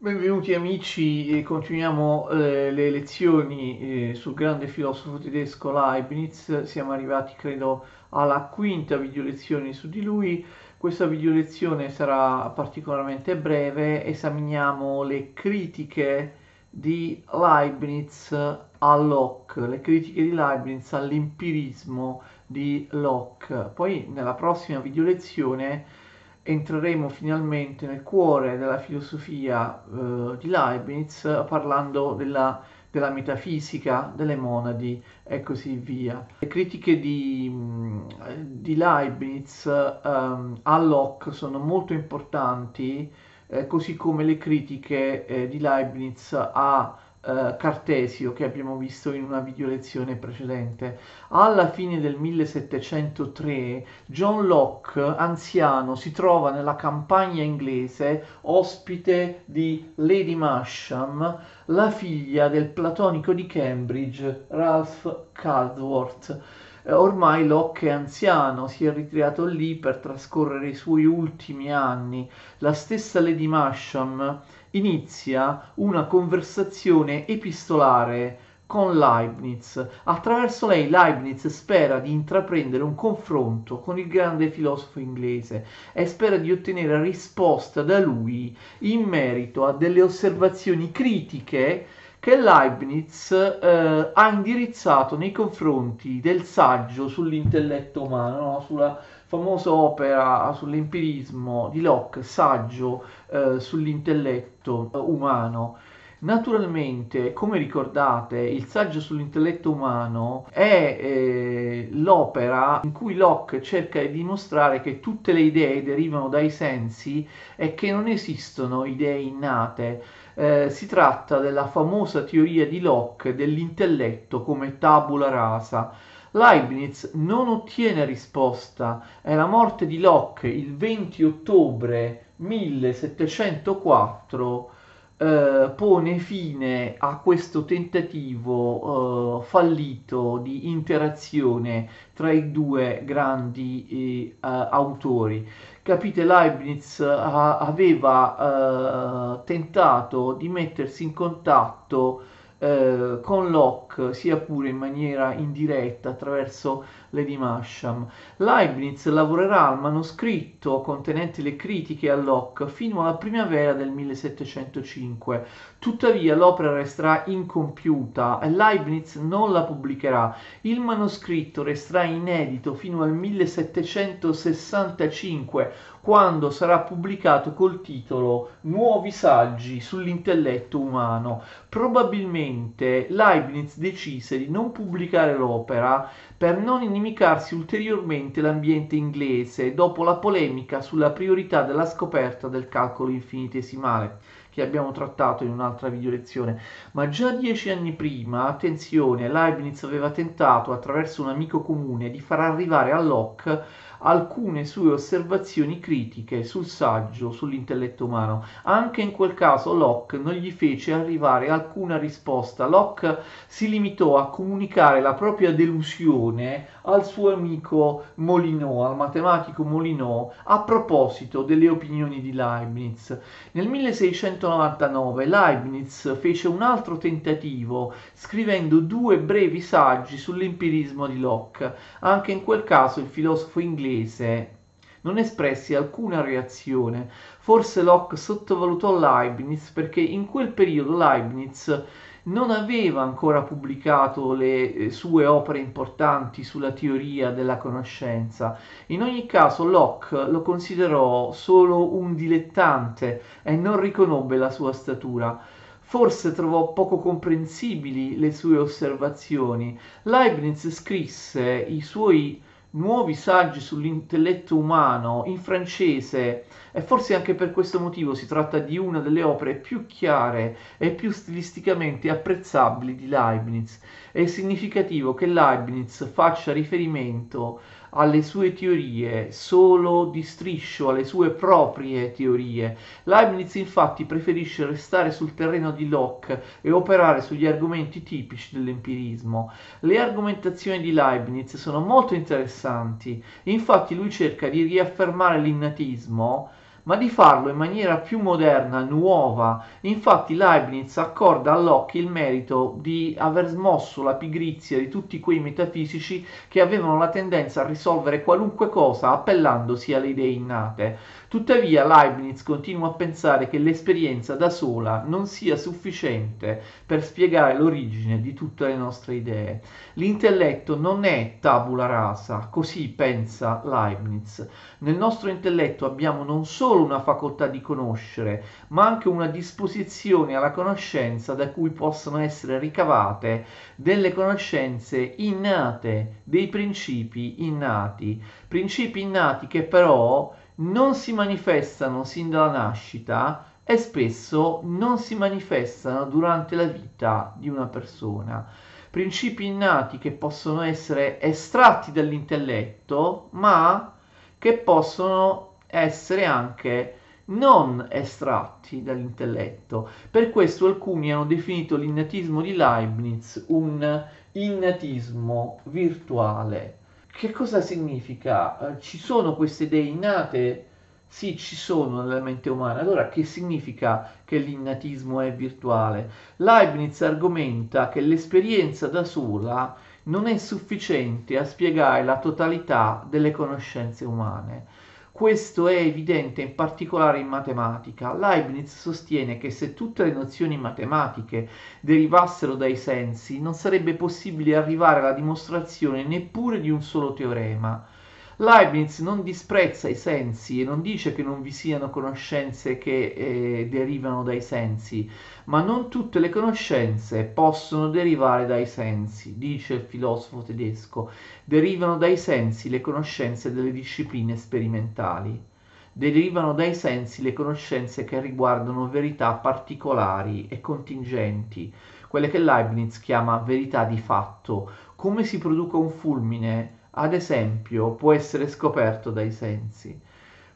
Benvenuti amici, continuiamo eh, le lezioni eh, sul grande filosofo tedesco Leibniz, siamo arrivati credo alla quinta video lezione su di lui, questa video lezione sarà particolarmente breve, esaminiamo le critiche di Leibniz a Locke, le critiche di Leibniz all'empirismo di Locke, poi nella prossima video lezione entreremo finalmente nel cuore della filosofia eh, di Leibniz parlando della, della, metafisica delle monadi e così via. Le critiche di, di Leibniz um, a Locke sono molto importanti, eh, così come le critiche eh, di Leibniz a eh, Cartesio che abbiamo visto in una video lezione precedente. Alla fine del 1703 John Locke, anziano, si trova nella campagna inglese ospite di Lady Masham, la figlia del platonico di Cambridge, Ralph Caldworth. Eh, ormai Locke è anziano, si è ritirato lì per trascorrere i suoi ultimi anni. La stessa Lady Masham inizia una conversazione epistolare con Leibniz. Attraverso lei Leibniz spera di intraprendere un confronto con il grande filosofo inglese e spera di ottenere risposta da lui in merito a delle osservazioni critiche che Leibniz eh, ha indirizzato nei confronti del saggio sull'intelletto umano, no? sulla famosa opera sull'empirismo di Locke, saggio eh, sull'intelletto umano. Naturalmente, come ricordate, il saggio sull'intelletto umano è eh, l'opera in cui Locke cerca di dimostrare che tutte le idee derivano dai sensi e che non esistono idee innate. Eh, si tratta della famosa teoria di Locke dell'intelletto come tabula rasa Leibniz non ottiene risposta e la morte di Locke il 20 ottobre 1704 eh, pone fine a questo tentativo eh, fallito di interazione tra i due grandi eh, autori. Capite, Leibniz aveva eh, tentato di mettersi in contatto eh, con Locke, sia pure in maniera indiretta attraverso Lady Masham. Leibniz lavorerà al manoscritto contenente le critiche a Locke fino alla primavera del 1705. Tuttavia l'opera resterà incompiuta e Leibniz non la pubblicherà. Il manoscritto resterà inedito fino al 1765, quando sarà pubblicato col titolo Nuovi saggi sull'intelletto umano. Probabilmente Leibniz decise di non pubblicare l'opera per non inimicarsi ulteriormente l'ambiente inglese dopo la polemica sulla priorità della scoperta del calcolo infinitesimale che abbiamo trattato in un'altra video lezione, ma già dieci anni prima, attenzione, Leibniz aveva tentato attraverso un amico comune di far arrivare a Locke alcune sue osservazioni critiche sul saggio, sull'intelletto umano. Anche in quel caso Locke non gli fece arrivare alcuna risposta. Locke si limitò a comunicare la propria delusione al suo amico Molinot, al matematico Molinot, a proposito delle opinioni di Leibniz. Nel 1699 Leibniz fece un altro tentativo scrivendo due brevi saggi sull'empirismo di Locke. Anche in quel caso il filosofo inglese non espressi alcuna reazione. Forse Locke sottovalutò Leibniz perché in quel periodo Leibniz non aveva ancora pubblicato le eh, sue opere importanti sulla teoria della conoscenza. In ogni caso Locke lo considerò solo un dilettante e non riconobbe la sua statura. Forse trovò poco comprensibili le sue osservazioni. Leibniz scrisse i suoi nuovi saggi sull'intelletto umano in francese e forse anche per questo motivo si tratta di una delle opere più chiare e più stilisticamente apprezzabili di Leibniz. È significativo che Leibniz faccia riferimento alle sue teorie solo di striscio, alle sue proprie teorie. Leibniz infatti preferisce restare sul terreno di Locke e operare sugli argomenti tipici dell'empirismo. Le argomentazioni di Leibniz sono molto interessanti, infatti lui cerca di riaffermare l'innatismo ma di farlo in maniera più moderna, nuova. Infatti Leibniz accorda a Locke il merito di aver smosso la pigrizia di tutti quei metafisici che avevano la tendenza a risolvere qualunque cosa appellandosi alle idee innate. Tuttavia Leibniz continua a pensare che l'esperienza da sola non sia sufficiente per spiegare l'origine di tutte le nostre idee. L'intelletto non è tabula rasa, così pensa Leibniz. Nel nostro intelletto abbiamo non solo una facoltà di conoscere, ma anche una disposizione alla conoscenza da cui possono essere ricavate delle conoscenze innate, dei principi innati, principi innati che però non si manifestano sin dalla nascita e spesso non si manifestano durante la vita di una persona. Principi innati che possono essere estratti dall'intelletto, ma che possono essere anche non estratti dall'intelletto. Per questo alcuni hanno definito l'innatismo di Leibniz un innatismo virtuale. Che cosa significa? Eh, ci sono queste idee innate? Sì, ci sono nella mente umana. Allora, che significa che l'innatismo è virtuale? Leibniz argomenta che l'esperienza da sola non è sufficiente a spiegare la totalità delle conoscenze umane. Questo è evidente in particolare in matematica. Leibniz sostiene che se tutte le nozioni matematiche derivassero dai sensi, non sarebbe possibile arrivare alla dimostrazione neppure di un solo teorema. Leibniz non disprezza i sensi e non dice che non vi siano conoscenze che eh, derivano dai sensi, ma non tutte le conoscenze possono derivare dai sensi, dice il filosofo tedesco. Derivano dai sensi le conoscenze delle discipline sperimentali. Derivano dai sensi le conoscenze che riguardano verità particolari e contingenti, quelle che Leibniz chiama verità di fatto. Come si produce un fulmine ad esempio, può essere scoperto dai sensi,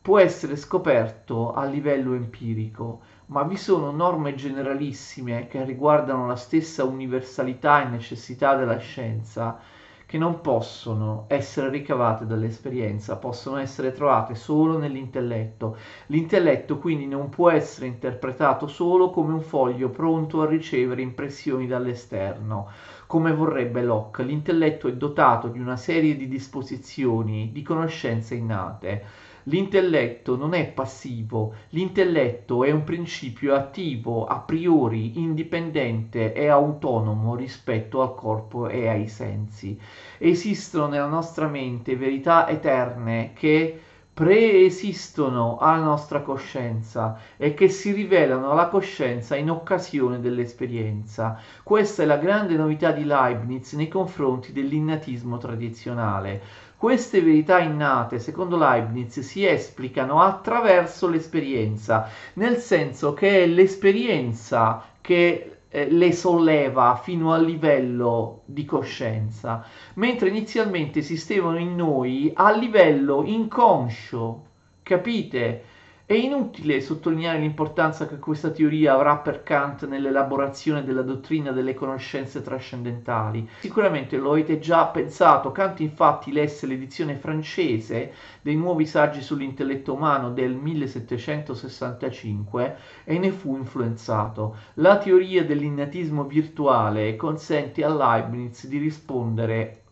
può essere scoperto a livello empirico, ma vi sono norme generalissime che riguardano la stessa universalità e necessità della scienza che non possono essere ricavate dall'esperienza, possono essere trovate solo nell'intelletto. L'intelletto quindi non può essere interpretato solo come un foglio pronto a ricevere impressioni dall'esterno come vorrebbe Locke, l'intelletto è dotato di una serie di disposizioni, di conoscenze innate. L'intelletto non è passivo, l'intelletto è un principio attivo, a priori, indipendente e autonomo rispetto al corpo e ai sensi. Esistono nella nostra mente verità eterne che preesistono alla nostra coscienza e che si rivelano alla coscienza in occasione dell'esperienza. Questa è la grande novità di Leibniz nei confronti dell'innatismo tradizionale. Queste verità innate, secondo Leibniz, si esplicano attraverso l'esperienza, nel senso che è l'esperienza che eh, le solleva fino al livello di coscienza, mentre inizialmente esistevano in noi a livello inconscio, capite? È inutile sottolineare l'importanza che questa teoria avrà per Kant nell'elaborazione della dottrina delle conoscenze trascendentali. Sicuramente lo avete già pensato, Kant infatti lesse l'edizione francese dei nuovi saggi sull'intelletto umano del 1765 e ne fu influenzato. La teoria dell'innatismo virtuale consente a Leibniz di rispondere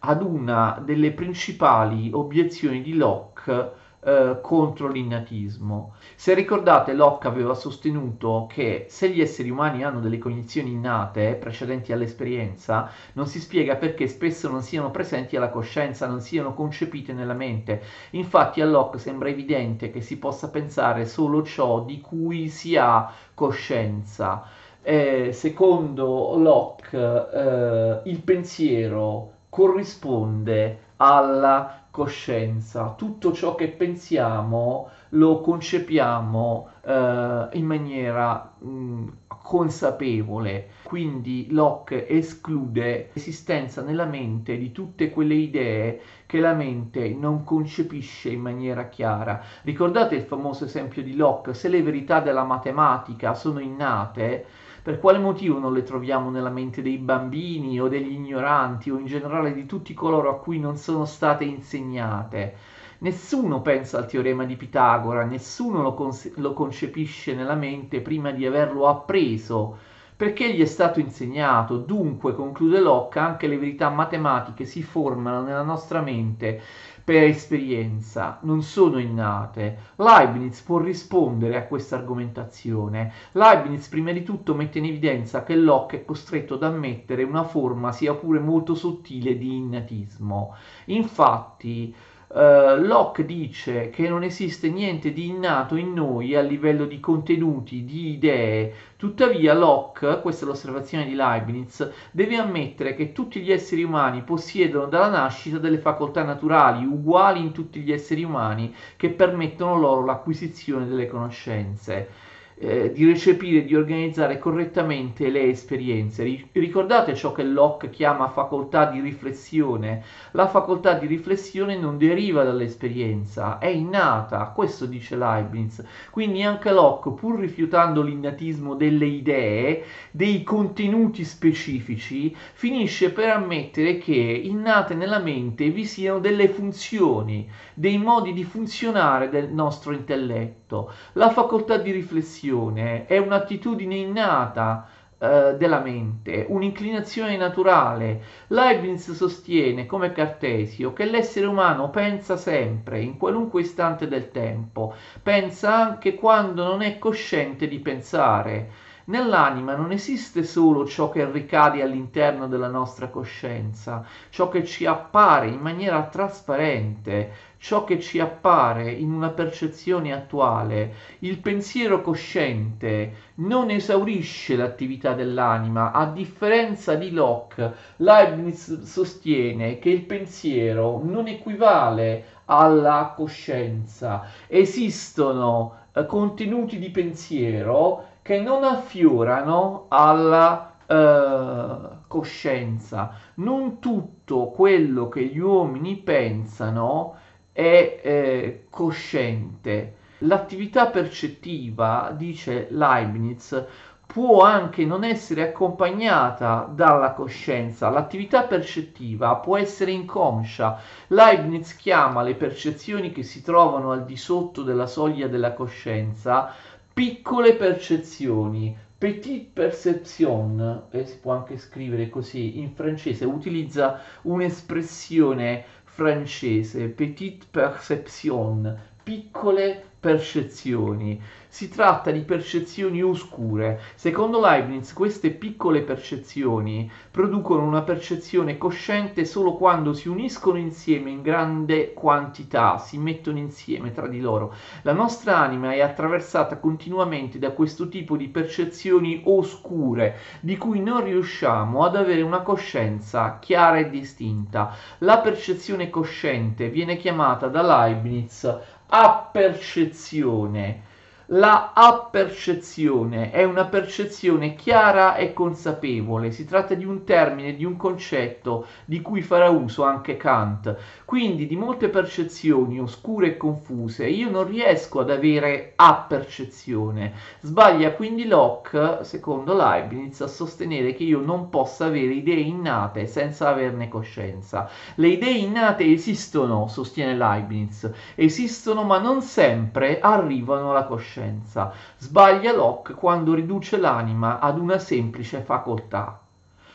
ad una delle principali obiezioni di Locke eh, contro l'innatismo. Se ricordate, Locke aveva sostenuto che se gli esseri umani hanno delle cognizioni innate precedenti all'esperienza, non si spiega perché spesso non siano presenti alla coscienza, non siano concepite nella mente. Infatti a Locke sembra evidente che si possa pensare solo ciò di cui si ha coscienza. Eh, secondo Locke, eh, il pensiero corrisponde alla coscienza, tutto ciò che pensiamo lo concepiamo eh, in maniera mh, consapevole, quindi Locke esclude l'esistenza nella mente di tutte quelle idee che la mente non concepisce in maniera chiara. Ricordate il famoso esempio di Locke, se le verità della matematica sono innate, per quale motivo non le troviamo nella mente dei bambini o degli ignoranti o in generale di tutti coloro a cui non sono state insegnate? Nessuno pensa al teorema di Pitagora, nessuno lo, con- lo concepisce nella mente prima di averlo appreso perché gli è stato insegnato. Dunque, conclude Locke, anche le verità matematiche si formano nella nostra mente per esperienza, non sono innate. Leibniz può rispondere a questa argomentazione. Leibniz prima di tutto mette in evidenza che Locke è costretto ad ammettere una forma sia pure molto sottile di innatismo. Infatti, Uh, Locke dice che non esiste niente di innato in noi a livello di contenuti, di idee, tuttavia Locke, questa è l'osservazione di Leibniz, deve ammettere che tutti gli esseri umani possiedono dalla nascita delle facoltà naturali uguali in tutti gli esseri umani che permettono loro l'acquisizione delle conoscenze eh, di recepire, di organizzare correttamente le esperienze. Ricordate ciò che Locke chiama facoltà di riflessione. La facoltà di riflessione non deriva dall'esperienza, è innata, questo dice Leibniz. Quindi anche Locke, pur rifiutando l'innatismo delle idee, dei contenuti specifici, finisce per ammettere che innate nella mente vi siano delle funzioni, dei modi di funzionare del nostro intelletto. La facoltà di riflessione un'azione, è un'attitudine innata eh, della mente, un'inclinazione naturale. Leibniz sostiene, come Cartesio, che l'essere umano pensa sempre, in qualunque istante del tempo, pensa anche quando non è cosciente di pensare. Nell'anima non esiste solo ciò che ricade all'interno della nostra coscienza, ciò che ci appare in maniera trasparente, ciò che ci appare in una percezione attuale, il pensiero cosciente non esaurisce l'attività dell'anima, a differenza di Locke, Leibniz sostiene che il pensiero non equivale alla coscienza, esistono eh, contenuti di pensiero che non affiorano alla eh, coscienza. Non tutto quello che gli uomini pensano è eh, cosciente. L'attività percettiva, dice Leibniz, può anche non essere accompagnata dalla coscienza. L'attività percettiva può essere inconscia. Leibniz chiama le percezioni che si trovano al di sotto della soglia della coscienza piccole percezioni, petite perception, e si può anche scrivere così in francese, utilizza un'espressione francese, petite perception, piccole percezioni. Si tratta di percezioni oscure. Secondo Leibniz queste piccole percezioni producono una percezione cosciente solo quando si uniscono insieme in grande quantità, si mettono insieme tra di loro. La nostra anima è attraversata continuamente da questo tipo di percezioni oscure, di cui non riusciamo ad avere una coscienza chiara e distinta. La percezione cosciente viene chiamata da Leibniz appercezione la appercezione è una percezione chiara e consapevole, si tratta di un termine, di un concetto di cui farà uso anche Kant. Quindi di molte percezioni oscure e confuse io non riesco ad avere appercezione. Sbaglia quindi Locke, secondo Leibniz, a sostenere che io non possa avere idee innate senza averne coscienza. Le idee innate esistono, sostiene Leibniz, esistono ma non sempre arrivano alla coscienza conoscenza. Sbaglia Locke quando riduce l'anima ad una semplice facoltà.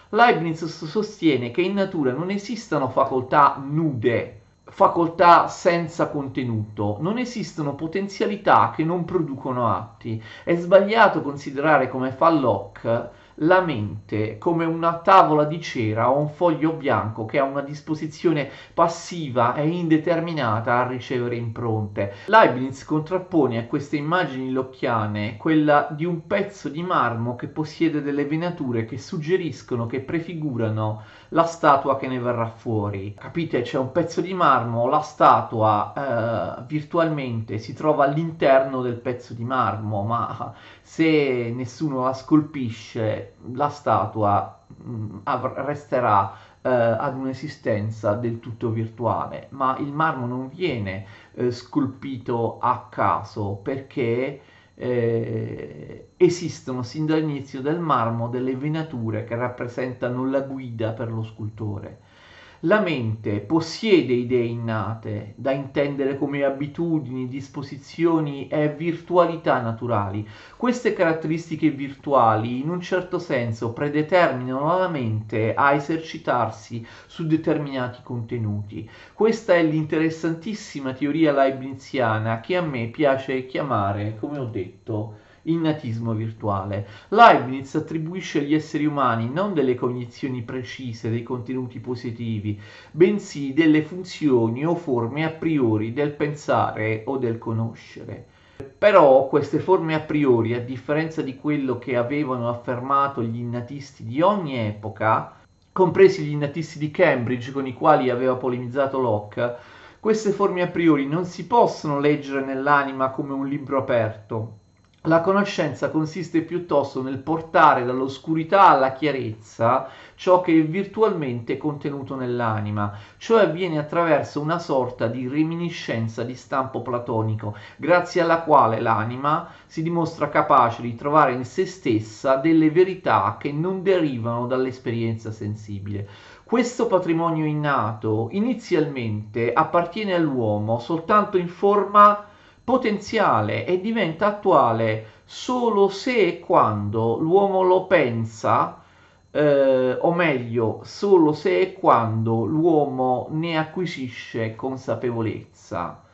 Leibniz sostiene che in natura non esistano facoltà nude, facoltà senza contenuto, non esistono potenzialità che non producono atti. È sbagliato considerare come fa Locke la mente come una tavola di cera o un foglio bianco che ha una disposizione passiva e indeterminata a ricevere impronte. Leibniz contrappone a queste immagini locchiane quella di un pezzo di marmo che possiede delle venature che suggeriscono, che prefigurano la statua che ne verrà fuori. Capite? C'è un pezzo di marmo, la statua eh, virtualmente si trova all'interno del pezzo di marmo, ma se nessuno la scolpisce, la statua mm, resterà eh, ad un'esistenza del tutto virtuale. Ma il marmo non viene eh, scolpito a caso perché eh, esistono sin dall'inizio del marmo delle venature che rappresentano la guida per lo scultore. La mente possiede idee innate, da intendere come abitudini, disposizioni e virtualità naturali. Queste caratteristiche virtuali in un certo senso predeterminano la mente a esercitarsi su determinati contenuti. Questa è l'interessantissima teoria leibniziana che a me piace chiamare, come ho detto, innatismo virtuale. Leibniz attribuisce agli esseri umani non delle cognizioni precise dei contenuti positivi, bensì delle funzioni o forme a priori del pensare o del conoscere. Però queste forme a priori, a differenza di quello che avevano affermato gli innatisti di ogni epoca, compresi gli innatisti di Cambridge con i quali aveva polemizzato Locke, queste forme a priori non si possono leggere nell'anima come un libro aperto, la conoscenza consiste piuttosto nel portare dall'oscurità alla chiarezza ciò che è virtualmente contenuto nell'anima, cioè avviene attraverso una sorta di reminiscenza di stampo platonico, grazie alla quale l'anima si dimostra capace di trovare in se stessa delle verità che non derivano dall'esperienza sensibile. Questo patrimonio innato inizialmente appartiene all'uomo soltanto in forma potenziale e diventa attuale solo se e quando l'uomo lo pensa, eh, o meglio, solo se e quando l'uomo ne acquisisce consapevolezza.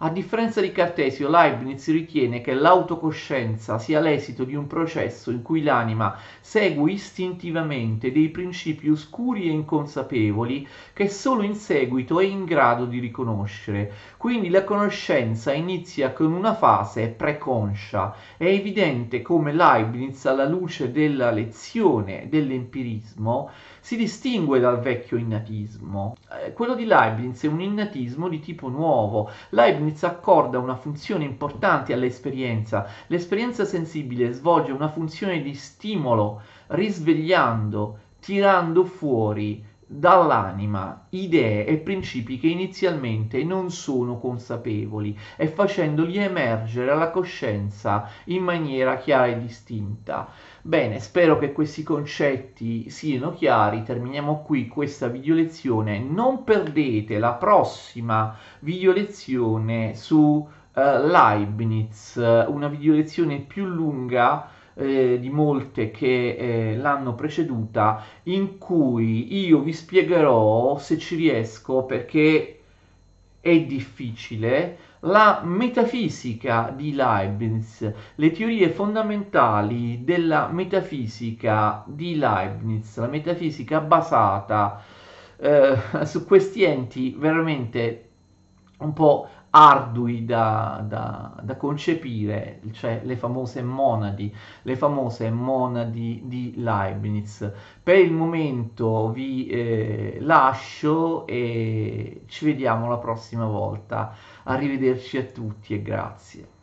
A differenza di Cartesio, Leibniz ritiene che l'autocoscienza sia l'esito di un processo in cui l'anima segue istintivamente dei principi oscuri e inconsapevoli che solo in seguito è in grado di riconoscere. Quindi la conoscenza inizia con una fase preconscia. È evidente come Leibniz, alla luce della lezione dell'empirismo, si distingue dal vecchio innatismo. Eh, quello di Leibniz è un innatismo di tipo nuovo. Leibniz accorda una funzione importante all'esperienza. L'esperienza sensibile svolge una funzione di stimolo, risvegliando, tirando fuori dall'anima idee e principi che inizialmente non sono consapevoli e facendoli emergere alla coscienza in maniera chiara e distinta. Bene, spero che questi concetti siano chiari. Terminiamo qui questa video lezione. Non perdete la prossima video lezione su uh, Leibniz, una video lezione più lunga eh, di molte che eh, l'hanno preceduta, in cui io vi spiegherò, se ci riesco, perché è difficile, la metafisica di Leibniz, le teorie fondamentali della metafisica di Leibniz, la metafisica basata eh, su questi enti veramente un po' ardui da, da, da, concepire, cioè le famose monadi, le famose monadi di Leibniz. Per il momento vi eh, lascio e ci vediamo la prossima volta. Arrivederci a tutti e grazie.